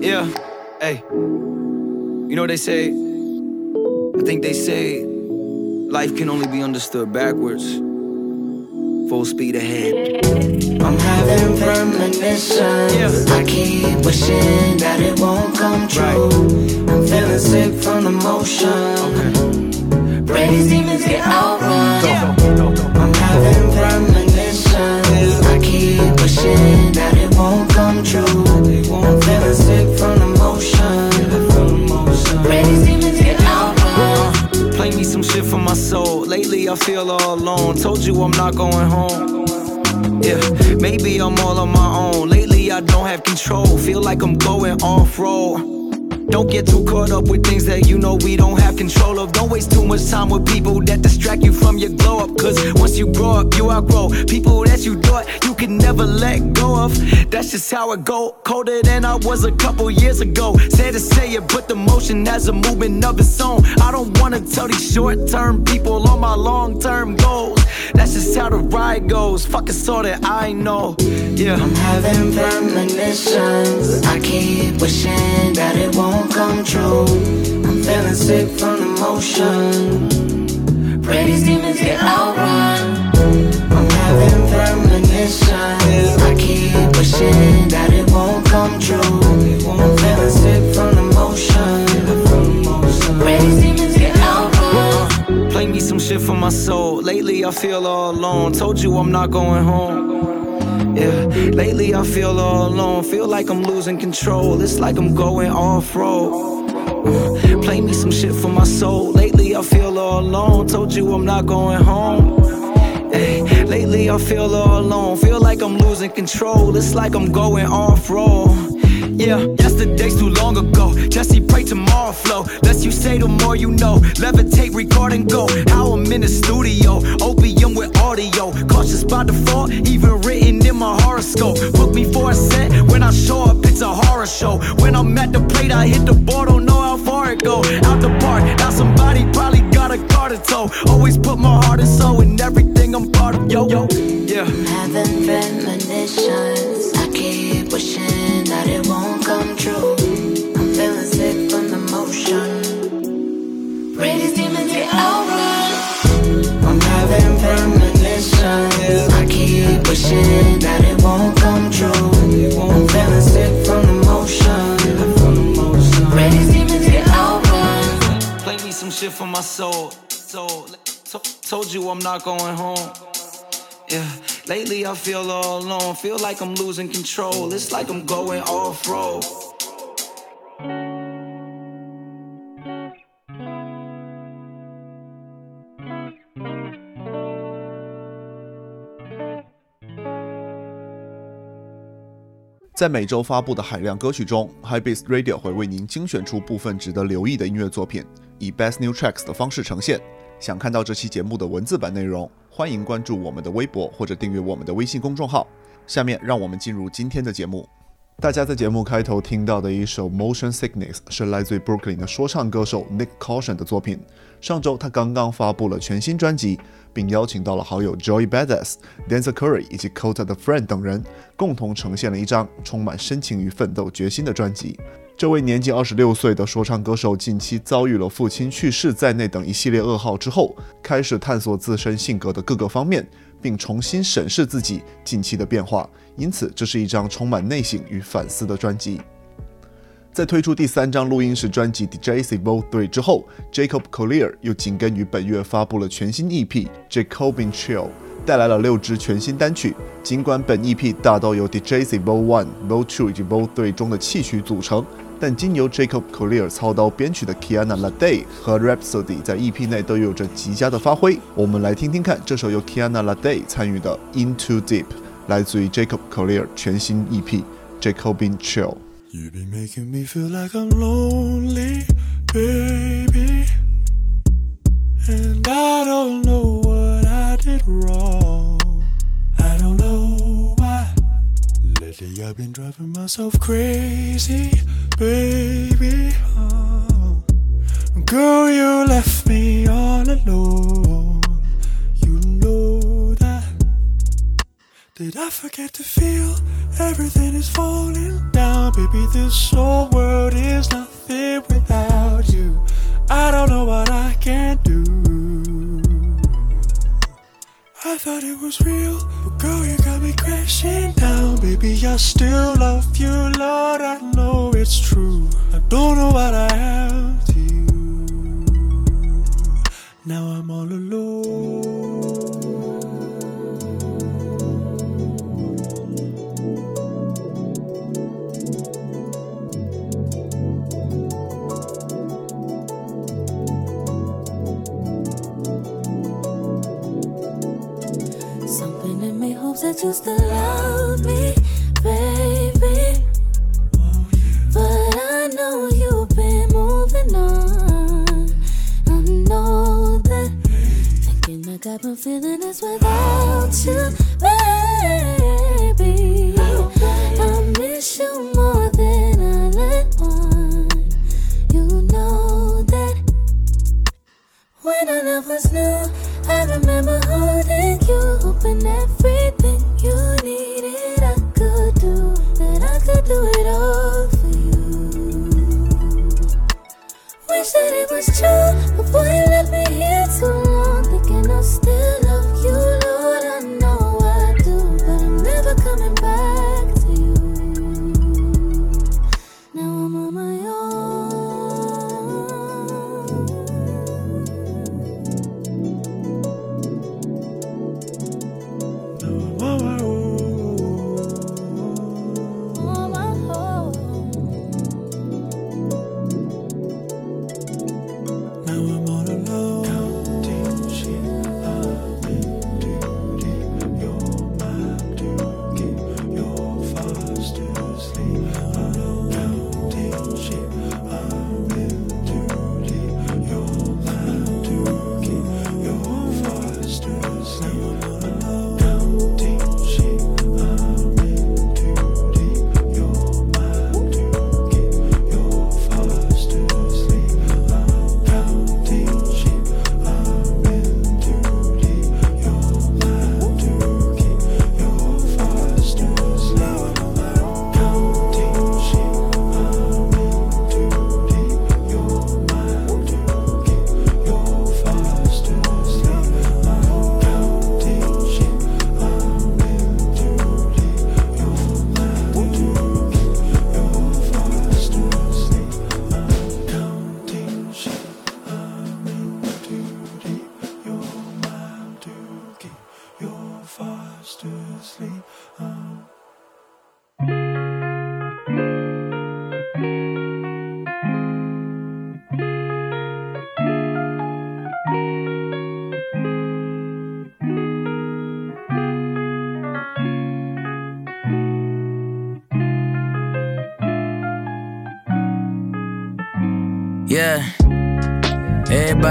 Yeah, hey. You know what they say? I think they say life can only be understood backwards. Full speed ahead. I'm having premonitions. Yeah. I keep wishing that it won't come true. I'm feeling sick from the motion. Pray these demons get outrun. I'm having premonitions. I keep wishing that it won't come true. Soul. Lately I feel all alone. Told you I'm not going home. Yeah, maybe I'm all on my own. Lately I don't have control. Feel like I'm going off road. Don't get too caught up with things that you know we don't have control of. Don't waste too much time with people that distract you from your glow up. Cause once you grow up, you outgrow people that you thought you could never let go of. That's just how it go. Colder than I was a couple years ago. Sad to say it, but the motion has a movement of its own. I don't wanna tell these short term people all my long term goals. That's just how the ride goes. Fuck it's that I know. Yeah. I'm having premonitions. I keep wishing that it won't come true. I'm feeling sick from the motion. Pray these demons get outrun. I'm having premonitions. I keep wishing that it won't come true. I'm feeling sick from the motion. Pray these demons get outrun. Play me some shit for my soul. Lately I feel all alone. Told you I'm not going home. Yeah, lately I feel all alone. Feel like I'm losing control. It's like I'm going off road. Play me some shit for my soul. Lately I feel all alone. Told you I'm not going home. Hey, lately I feel all alone. Feel like I'm losing control. It's like I'm going off road. Yeah, yesterday's too long ago. Jesse pray tomorrow flow. Less you say, the more you know. Levitate, record and go. How I'm in the studio, opium with audio. Cautious by default, even written horoscope. Book me for a set. When I show up, it's a horror show. When I'm at the plate, I hit the board, don't know how far it go. Out the park, now somebody probably got a car to tow. Always put my heart and soul in everything I'm part of. Yo, yo, yeah. I'm having premonitions. I keep wishing that it won't come true. I'm feeling sick from the motion. Pray these demons get outrun. I'm having premonitions. I keep wishing that it won't come true. I'm feeling sick from the motion. These demons get outrun. Play me some shit for my soul. To- told you I'm not going home. Yeah, lately I feel all alone. Feel like I'm losing control. It's like I'm going off road. 在每周发布的海量歌曲中，High Beats Radio 会为您精选出部分值得留意的音乐作品，以 Best New Tracks 的方式呈现。想看到这期节目的文字版内容，欢迎关注我们的微博或者订阅我们的微信公众号。下面让我们进入今天的节目。大家在节目开头听到的一首《Motion Sickness》是来自于 Brooklyn 的说唱歌手 Nick Caution 的作品。上周他刚刚发布了全新专辑，并邀请到了好友 Joy Badass、Dancer Curry 以及 Kota 的 Friend 等人，共同呈现了一张充满深情与奋斗决心的专辑。这位年仅二十六岁的说唱歌手，近期遭遇了父亲去世在内等一系列噩耗之后，开始探索自身性格的各个方面，并重新审视自己近期的变化。因此，这是一张充满内省与反思的专辑。在推出第三张录音室专辑《DJC Vol. 3》之后，Jacob Collier 又紧跟于本月发布了全新 EP《Jacobin Chill》，带来了六支全新单曲。尽管本 EP 大都由《DJC Vol. 1》、《Vol. 2》以及《Vol. 3》中的器曲组成，但经由 Jacob Collier 操刀编曲的 Kiana Ledé 和 Rapsody 在 EP 内都有着极佳的发挥。我们来听听看这首由 Kiana Ledé 参与的《In Too Deep》，来自于 Jacob Collier 全新 EP《Jacobin Chill》。You be making me feel like I'm lonely, baby. And I don't know what I did wrong. I don't know why. Lately I've been driving myself crazy baby. Oh. Girl, you left me all alone. You know that. Did I forget to feel everything is falling down baby, this whole world is nothing without you. I don't know what I can do. I thought it was real, but girl, you got me crashing down. Baby, I still love you, Lord, I know it's true. I don't know what I have to you. Now I'm all alone. Hopes that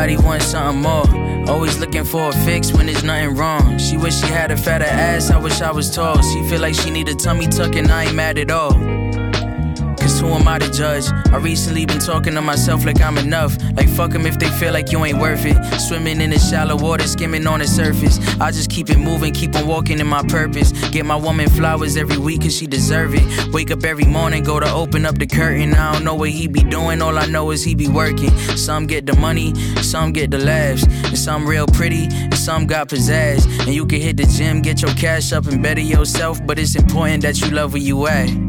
Everybody wants something more. Always looking for a fix when there's nothing wrong. She wish she had a fatter ass, I wish I was tall. She feel like she need a tummy tuck and I ain't mad at all. Who am I to judge? I recently been talking to myself like I'm enough. Like fuck 'em if they feel like you ain't worth it. Swimming in the shallow water, skimming on the surface. I just keep it moving, keep on walking in my purpose. Get my woman flowers every week cause she deserve it. Wake up every morning, go to open up the curtain. I don't know what he be doing, all I know is he be working. Some get the money, some get the laughs. And some real pretty, and some got pizzazz. And you can hit the gym, get your cash up and better yourself. But it's important that you love where you at.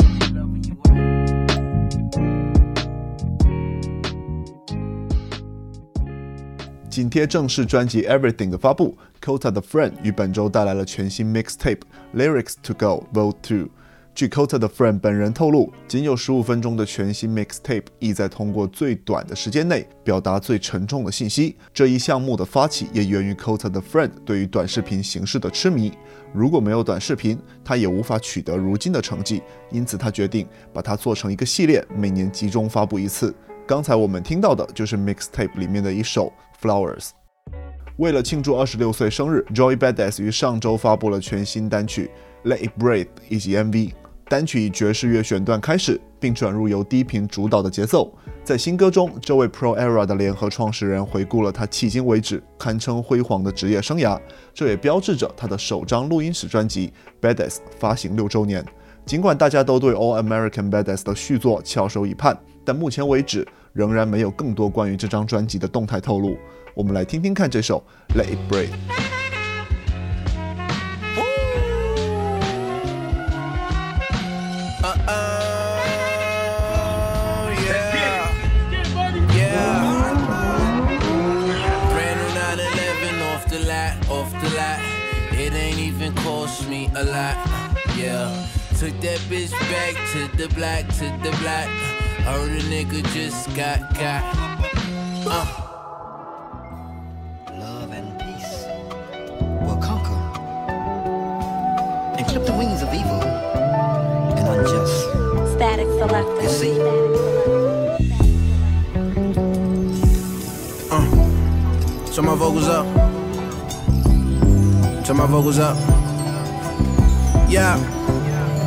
紧贴正式专辑《Everything》的发布，Kota 的 Friend 于本周带来了全新 mixtape《Lyrics to Go Vote Two》。据 Kota 的 Friend 本人透露，仅有十五分钟的全新 mixtape 意在通过最短的时间内表达最沉重的信息。这一项目的发起也源于 Kota 的 Friend 对于短视频形式的痴迷。如果没有短视频，他也无法取得如今的成绩，因此他决定把它做成一个系列，每年集中发布一次。刚才我们听到的就是 mixtape 里面的一首《Flowers》。为了庆祝二十六岁生日，Joy Badass 于上周发布了全新单曲《Let It Breathe》以及 MV。单曲以爵士乐选段开始，并转入由低频主导的节奏。在新歌中，这位 Pro Era 的联合创始人回顾了他迄今为止堪称辉煌的职业生涯，这也标志着他的首张录音室专辑《Badass》发行六周年。尽管大家都对 All American Badass 的续作翘首以盼，但目前为止仍然没有更多关于这张专辑的动态透露。我们来听听看这首 Let It Break。a lot. Yeah. Took that bitch back to the black, to the black. Heard a nigga just got got. Uh. Love and peace will conquer and clip the wings of evil and unjust. Static selector. You see? Uh. Turn my vocals up. Turn my vocals up. Yeah.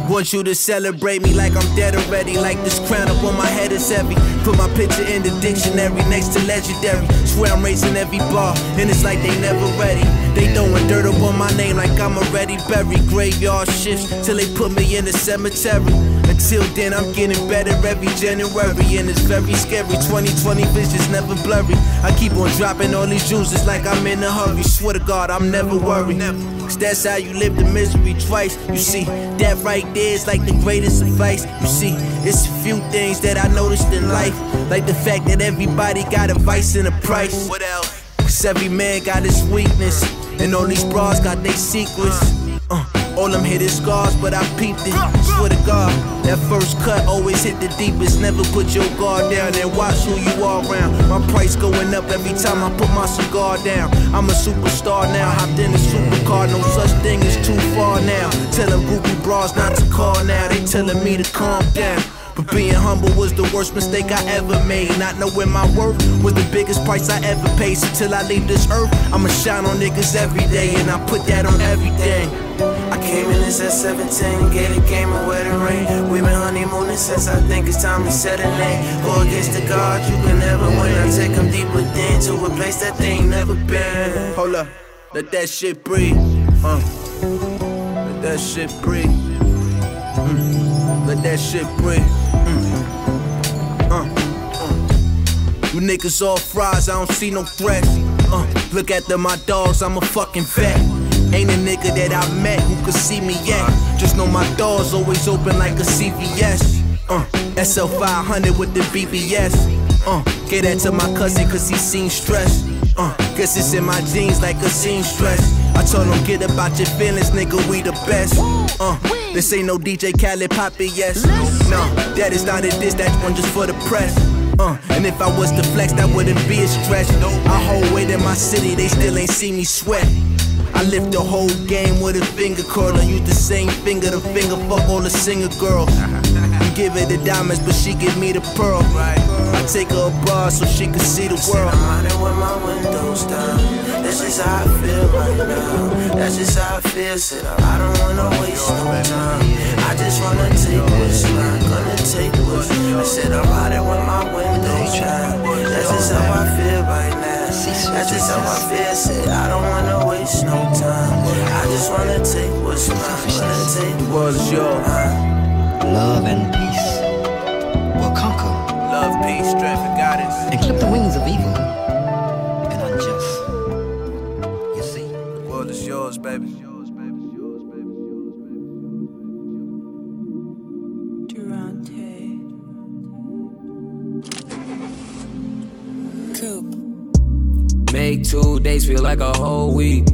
Want you to celebrate me like I'm dead already. Like this crown up on my head is heavy. Put my picture in the dictionary next to legendary. Swear I'm raising every bar, and it's like they never ready. They throwing dirt up on my name like I'm already buried. Graveyard shifts till they put me in the cemetery. Until then, I'm getting better every January, and it's very scary. 2020 vision's never blurry. I keep on dropping all these juices like I'm in a hurry. Swear to God, I'm never worried. Cause that's how you live the misery twice. You see, that right there is like the greatest advice. You see, it's a few things that I noticed in life. Like the fact that everybody got a vice and a price. What else? Cause every man got his weakness. And all these bras got their secrets. All them hidden scars, but I peeped it. Swear to God, that first cut always hit the deepest. Never put your guard down and watch who you are around. My price going up every time I put my cigar down. I'm a superstar now, hopped in a supercar. No such thing as too far now. Tell them groupie bras not to call now. They telling me to calm down. But being humble was the worst mistake I ever made. Not knowing my worth was the biggest price I ever paid. So till I leave this earth, I'ma shine on niggas every day, and I put that on everything. I came in this at 17, get a game of and rain. we been honeymooning since I think it's time to set a name. Go against the gods, you can never win. I take them deep within to a place that they ain't never been. Hold up, let that shit breathe. Uh, let that shit breathe. Mm. Let that shit breathe. Mm. Uh, uh. You niggas all fries, I don't see no threats. Uh, look at them, my dogs, I'm a fucking vet. Ain't a nigga that I met who could see me yet. Just know my doors always open like a CVS. Uh, SL500 with the BBS. Uh, get that to my cousin cause he seen stress. Uh, guess it's in my jeans like a seamstress. I told him get about your feelings, nigga, we the best. Uh, this ain't no DJ Khaled Poppy, yes. No, that is not a diss, that one just for the press. Uh, and if I was to flex, that wouldn't be a stretch. I hold weight in my city, they still ain't see me sweat. I lift the whole game with a finger curler. Use the same finger to finger fuck all the singer girls. You give her the diamonds, but she give me the pearl. I take her abroad so she can see the world. I'm with my windows down. This is how I feel right now. That's just how I feel. Said I don't wanna waste no time. I just wanna take what's mine. Gonna take what's. I said I'm out with my windows down. That's just how I feel right now. That's just how I feel. Said I don't wanna waste no time. I just wanna take what's mine. Wanna take world yours. Love and peace will conquer. Love, peace, strength, and guidance. And clip the wings of evil world is yours, baby. Make two days feel like a whole week.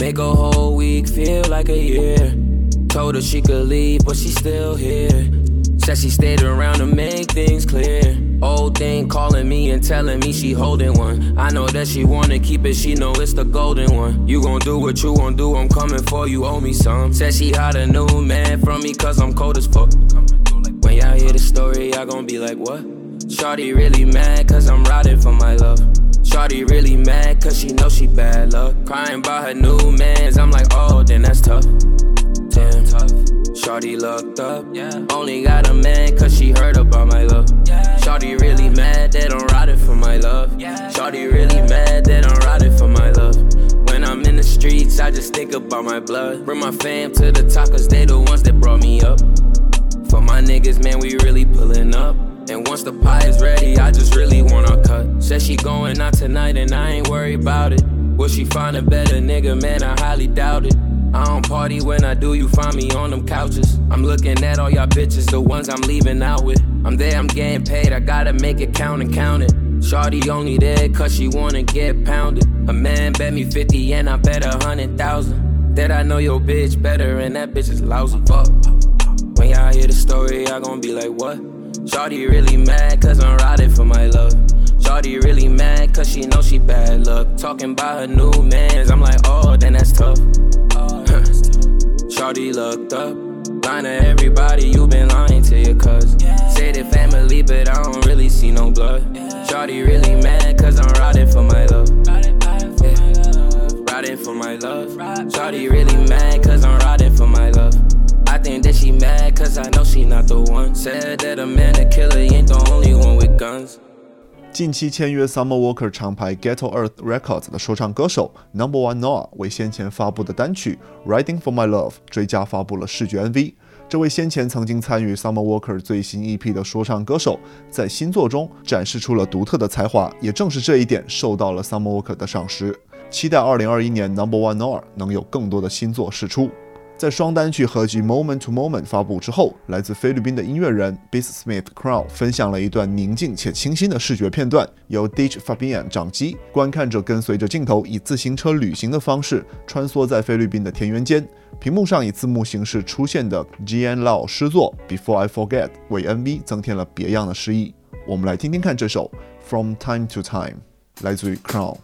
Make a whole week feel like a year. Told her she could leave, but she's still here. Said she stayed around to make things clear. Old thing calling me and telling me she holding one. I know that she wanna keep it, she know it's the golden one. You gon' do what you gon' do, I'm coming for you, owe me some. Said she had a new man from me, cause I'm cold as fuck. When y'all hear the story, y'all gon' be like, what? Shorty really mad, cause I'm riding for my love. Shawty really mad cause she know she bad luck. Crying about her new mans, I'm like, oh, then that's tough. Damn, tough. Shawty looked up. Yeah. Only got a man cause she heard about my love. Yeah. Shawty really mad that I'm riding for my love. Yeah. Shawty really mad that I'm riding for my love. When I'm in the streets, I just think about my blood. Bring my fam to the top, cause they the ones that brought me up. For my niggas, man, we really pulling up. And once the pie is ready, I just really wanna cut. Said she going out tonight and I ain't worried about it. Will she find a better nigga? Man, I highly doubt it. I don't party when I do, you find me on them couches. I'm looking at all y'all bitches, the ones I'm leaving out with. I'm there, I'm getting paid, I gotta make it count and count it. Shawty only there cause she wanna get pounded. A man bet me 50 and I bet a hundred thousand. That I know your bitch better and that bitch is lousy. Fuck. When y'all hear the story, y'all gon' be like, what? Shawty really mad cause I'm riding for my love. Shawty really mad cause she know she bad luck. Talking about her new mans, I'm like, oh, then that's tough. Shawty looked up, lying to everybody, you been lying to your cuz. Say the family, but I don't really see no blood. Shawty really mad cause I'm riding for my love. Riding for my love. Shawty really mad cause I'm riding for my love. I think that she mad cause I know she not the one. Said that a man a killer ain't the only one with guns. 近期签约 Summer Walker 厂牌 Ghetto Earth Records 的说唱歌手 Number One Noah 为先前发布的单曲 Riding for My Love 追加发布了视觉 MV。这位先前曾经参与 Summer Walker 最新 EP 的说唱歌手，在新作中展示出了独特的才华，也正是这一点受到了 Summer Walker 的赏识。期待2021年 Number One Noah 能有更多的新作释出。在双单曲合集《Moment to Moment》发布之后，来自菲律宾的音乐人 Beats Smith Crow 分享了一段宁静且清新的视觉片段，由 DJ Fabian 掌机，观看者跟随着镜头以自行车旅行的方式穿梭在菲律宾的田园间。屏幕上以字幕形式出现的 Gian Lau 诗作《Before I Forget》为 MV 增添了别样的诗意。我们来听听看这首《From Time to Time》，来自于 Crow。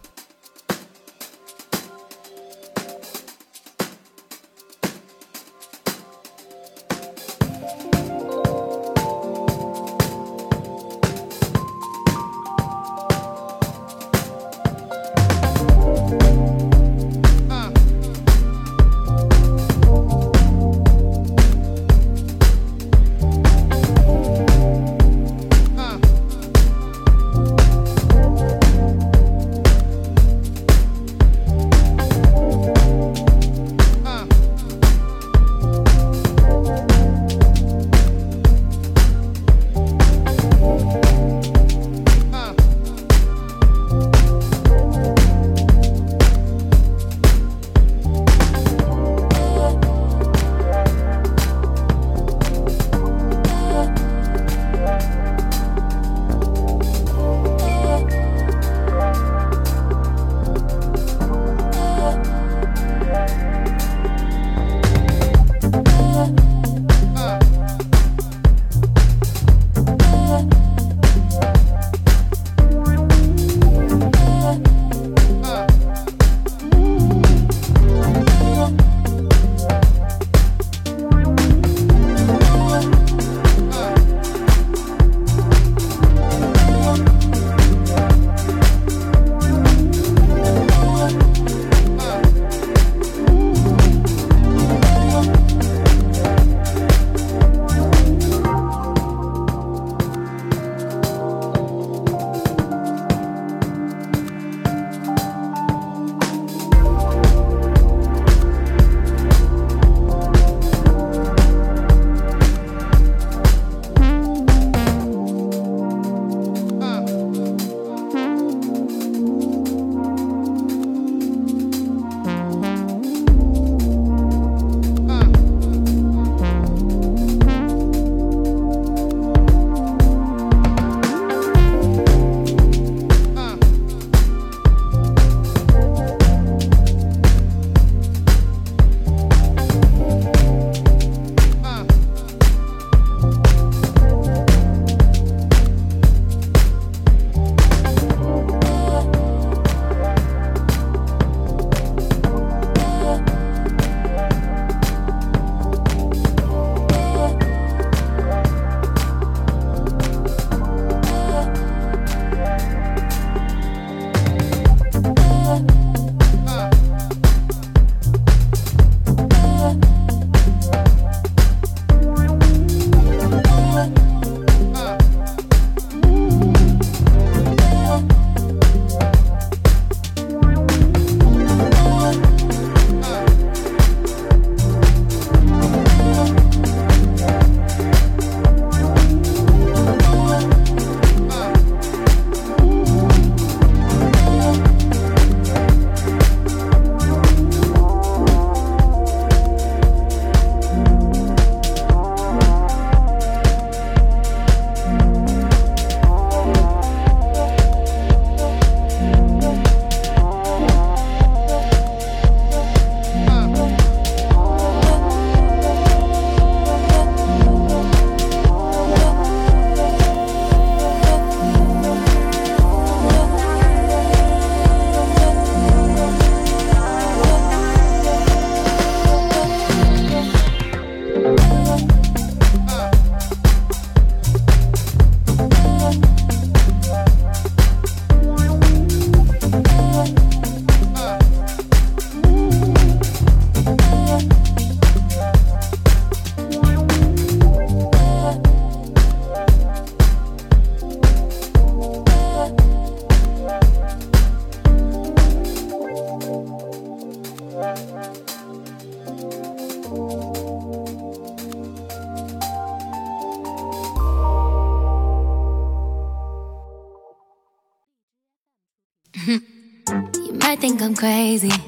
Crazy.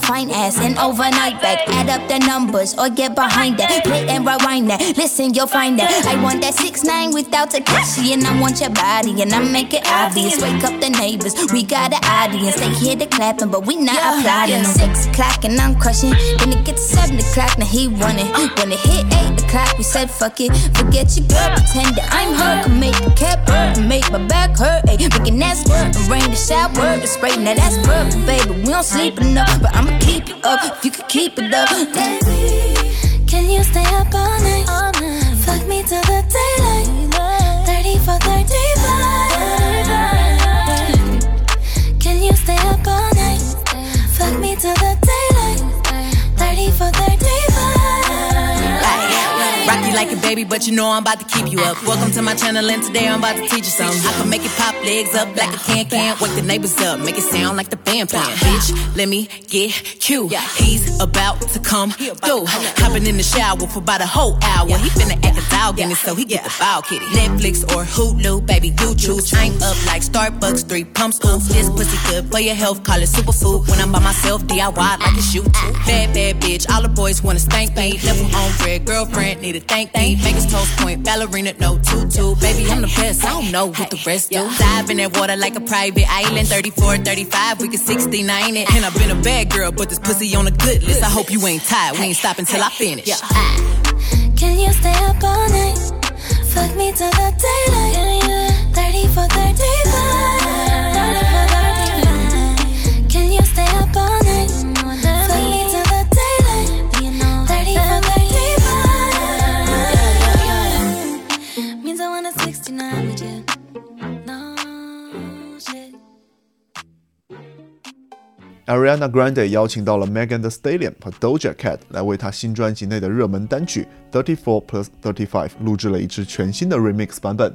Your fine ass and overnight back. Add up the numbers or get behind that. Play and rewind that. Listen, you'll find that. I want that six nine without Takashi, and I want your body, and I make it obvious. Wake up the neighbors. We got an audience. They hear the clapping, but we not applauding. Six o'clock and I'm crushing. Then it gets seven o'clock, now he running. When it hit eight o'clock, we said fuck it. Forget your girl, pretend that I'm her. Can make the cap hurt, make my back hurt. Ayy, making that squirt, and rain the shower, the spray. Now that's perfect, baby. We don't sleep enough, but I'ma keep it up if you could keep it up. Baby, can you stay up all night? All night. Baby, but you know I'm about to keep you up. Welcome to my channel, and today I'm about to teach you something. I can make it pop legs up like a can can. Wake the neighbors up, make it sound like the band playing. Bitch, let me get cute. He's about to come through. Hopping in the shower for about a whole hour. He finna act a dog in it, so he get the foul kitty. Netflix or Hulu, baby, you choose. I'm up like Starbucks, three pumps. Ooh, this pussy good for your health, call it superfood. When I'm by myself, DIY like a too. Bad, bad bitch, all the boys wanna spank me. Level on red, girlfriend need a thank me. Vegas toast point, ballerina, no tutu. Baby, I'm the best, I don't know what the rest do. Dive in that water like a private island. 34, 35, we can 69 it. And I've been a bad girl, but this pussy on a good list. I hope you ain't tired, we ain't stopping till I finish. Can you stay up all night? Fuck me till the daylight. 30 Ariana Grande 邀请到了 Megan Thee Stallion 和 Doja Cat 来为她新专辑内的热门单曲 Thirty Four Plus Thirty Five 录制了一支全新的 remix 版本。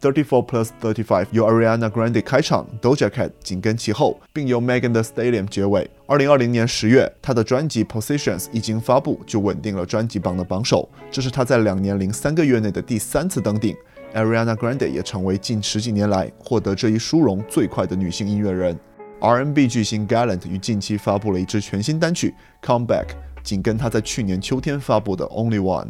Thirty Four Plus Thirty Five 由 Ariana Grande 开场，Doja Cat 紧跟其后，并由 Megan Thee Stallion 结尾。二零二零年十月，她的专辑 Positions 一经发布就稳定了专辑榜的榜首，这是她在两年零三个月内的第三次登顶。Ariana Grande 也成为近十几年来获得这一殊荣最快的女性音乐人。R&B 巨星 Gallant 于近期发布了一支全新单曲《Come Back》，紧跟他在去年秋天发布的《Only One》。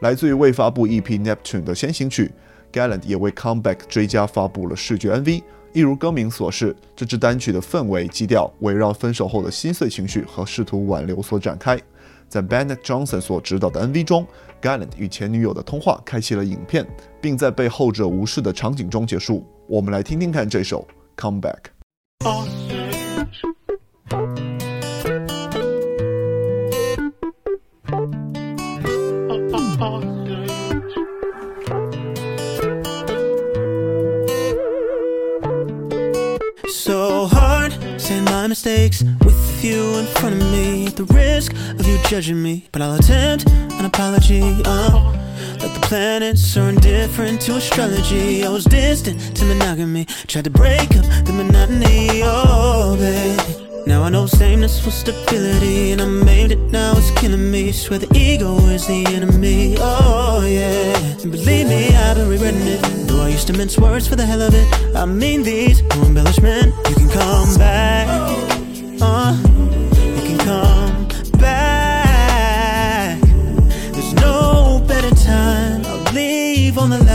来自于未发布 EP Neptune 的先行曲，Gallant 也为《Come Back》追加发布了视觉 MV。一如歌名所示，这支单曲的氛围基调围绕分手后的心碎情绪和试图挽留所展开。在 Bennett Johnson 所指导的 MV 中，Gallant 与前女友的通话开启了影片，并在被后者无视的场景中结束。我们来听听看这首《Come Back》。So hard saying my mistakes with you in front of me at the risk of you judging me. But I'll attempt an apology. Uh, like the planets are indifferent to astrology. I was distant to monogamy, tried to break up the monotony. Oh, baby. Now I know sameness was stability, and I made it. Now it's killing me. Swear the ego is the enemy. Oh yeah, and believe me, I've been regretting it. Though I used to mince words for the hell of it. I mean these, no embellishment. You can come back. Uh,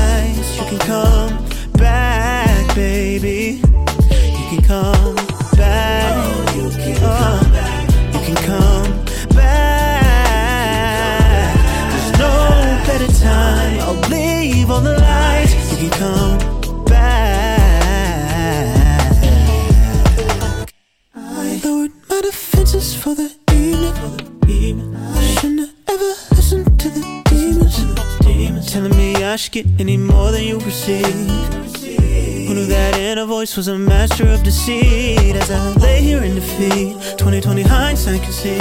nights. You can come back, baby. You can come back. Oh, you can oh, come back. You can come back. There's no better time. I'll leave all the lights. You can come back. I lowered my defenses for the me I should get any more than you receive. Who knew that inner voice was a master of deceit? As I lay here in defeat, 2020 hindsight can see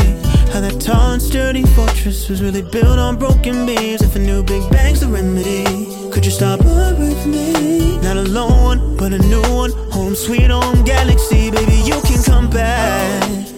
how that tall and sturdy fortress was really built on broken beams. If a new Big Bang's the remedy, could you stop with me? Not a lone one, but a new one. Home sweet home galaxy, baby, you can come back.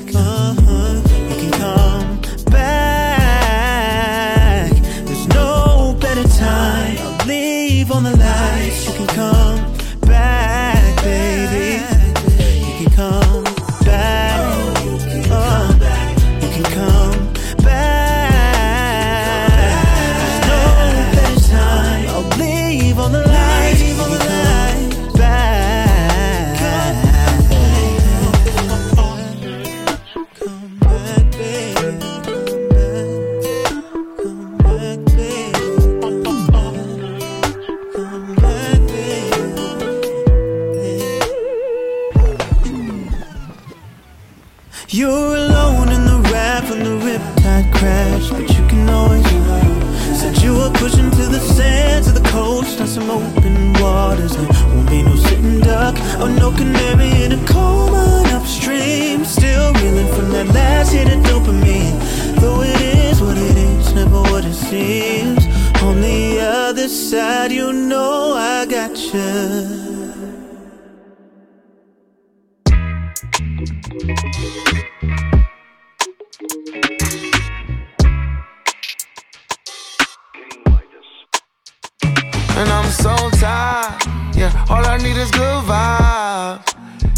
And I'm so tired. Yeah, all I need is good vibes.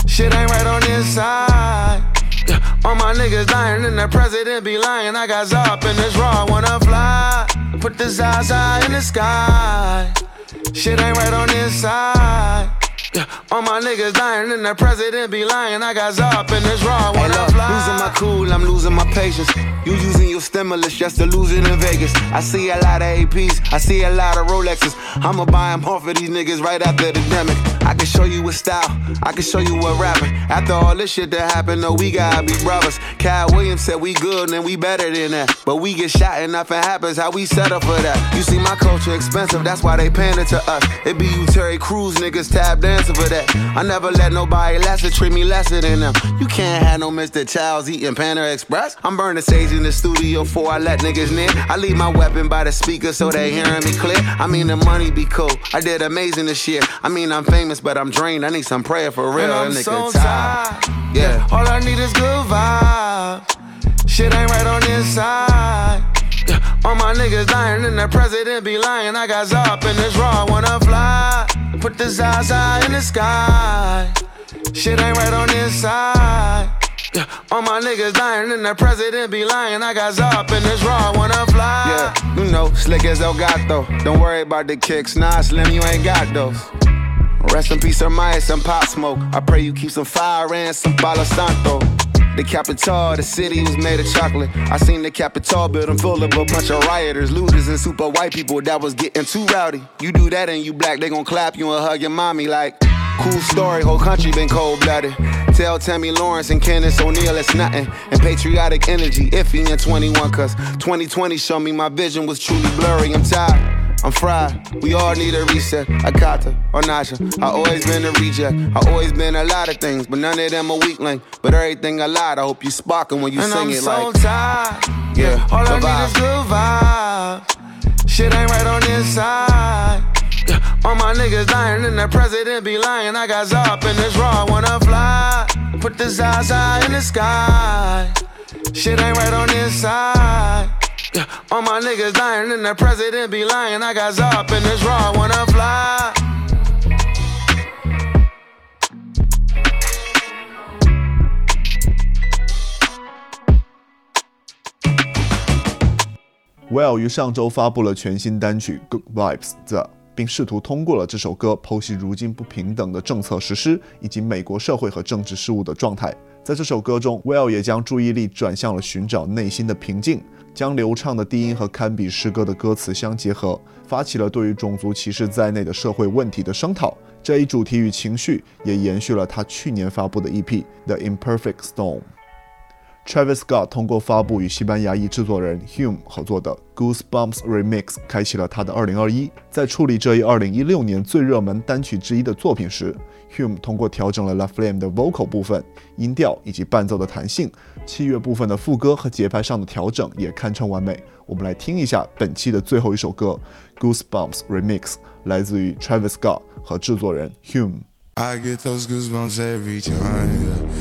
Shit ain't right on this side. Yeah, all my niggas dying and the president be lying. I got up in this raw, wanna fly. Put the Zaza in the sky. Shit ain't right on this side. Yeah, all my niggas dying and the president be lying. I got up in this raw, Hey, wanna look, fly. losing my cool, I'm losing my patience. You using your stimulus just to lose it in Vegas. I see a lot of APs, I see a lot of Rolexes. I'ma buy them off of these niggas right after the demic. I can show you a style, I can show you what rapping. After all this shit that happened, though, we gotta be brothers. Cal Williams said we good and we better than that. But we get shot and nothing happens, how we settle for that? You see, my culture expensive, that's why they pander to us. It be you Terry Crews niggas tap dancing for that. I never let nobody lesser treat me lesser than them. You can't have no Mr. Childs eating Panda Express. I'm burning sage in the studio before I let niggas near. I leave my weapon by the speaker so they hearing me clear. I mean, the money be cool. I did amazing this year. I mean, I'm famous, but I'm drained. I need some prayer for real. And I'm so tired. tired. Yeah. All I need is good vibes. Shit ain't right on this side. Yeah, all my niggas dying and the president be lying. I got up in this raw, wanna fly. Put the Zaza in the sky. Shit ain't right on this side. Yeah, all my niggas dying and the president be lying. I got up in this raw, wanna fly. Yeah, you know, slick as El Gato. Don't worry about the kicks. Nah, Slim, you ain't got those. Rest in peace, Hermione, some pop smoke. I pray you keep some fire and some Palo Santo. The Capitol, the city was made of chocolate. I seen the Capitol building full of a bunch of rioters, looters, and super white people that was getting too rowdy. You do that and you black, they gon' clap you and hug your mommy like. Cool story, whole country been cold blooded. Tell Tomi Lahren and Candace O'Neal it's nothing. And patriotic energy, iffy in 21, cause 2020 showed me my vision was truly blurry. I'm tired. I'm fried. We all need a reset. Akata or Nasha. I always been a reject. I always been a lot of things, but none of them a weak link. But everything I lied. I hope you sparking when you sing it like and sing I'm it so like. tired. Yeah, all I need is good vibes. Shit ain't right on this side. All my niggas dying and the president be lying. I got up in this raw, wanna fly. Put the Zaza in the sky. Shit ain't right on this side. Yeah, all my niggas dying and the president be lying. I got up in this raw, wanna fly. Well 于上周发布了全新单曲《Good Vibes The》，并试图通过了这首歌剖析如今不平等的政策实施以及美国社会和政治事务的状态。在这首歌中，Well 也将注意力转向了寻找内心的平静，将流畅的低音和堪比诗歌的歌词相结合，发起了对于种族歧视在内的社会问题的声讨。这一主题与情绪也延续了他去年发布的 EP《The Imperfect Storm》。Travis Scott 通过发布与西班牙裔制作人 Hume 合作的 Goosebumps Remix，开启了他的2021。在处理这一2016年最热门单曲之一的作品时，Hume 通过调整了 La Flame 的 vocal 部分、音调以及伴奏的弹性，器乐部分的副歌和节拍上的调整也堪称完美。我们来听一下本期的最后一首歌 Goosebumps Remix，来自于 Travis Scott 和制作人 Hume。I get those goosebumps every time yeah.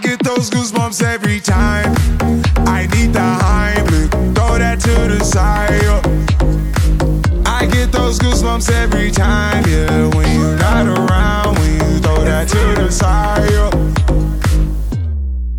get those goosebumps every time. I need the Heimlich, throw that to the side. I get those goosebumps every time, yeah. When you're not around, when you throw that to the side.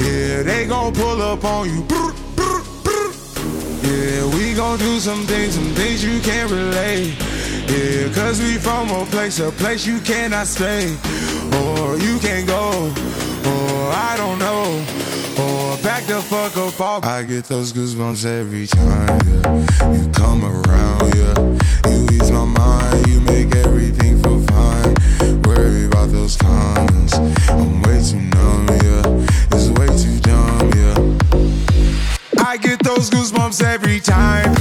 Yeah, they gon' pull up on you. Yeah, we gon' do some things, some things you can't relate. Yeah, cause we from a place, a place you cannot stay. Or you can't go, or I don't know. Or back the fuck up off. I get those goosebumps every time, yeah. You come around, yeah. You ease my mind, you make everything feel fine. Worry about those comments. I'm way too numb, yeah. those goosebumps every time.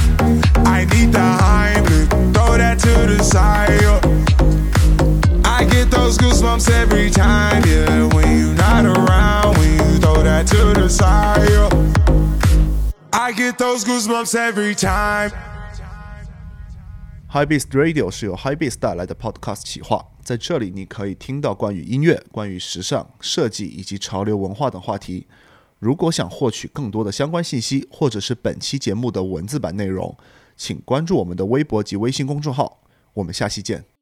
I need the hype, throw that to the side. I get those goosebumps every time, yeah. When you're not around, when you throw that to the side. I get those goosebumps every time. HYPEBEAST Radio 是由 HYPEBEAST 带来的 Podcast 企划，在这里你可以听到关于音乐、关于时尚、设计以及潮流文化等话题。如果想获取更多的相关信息，或者是本期节目的文字版内容，请关注我们的微博及微信公众号。我们下期见。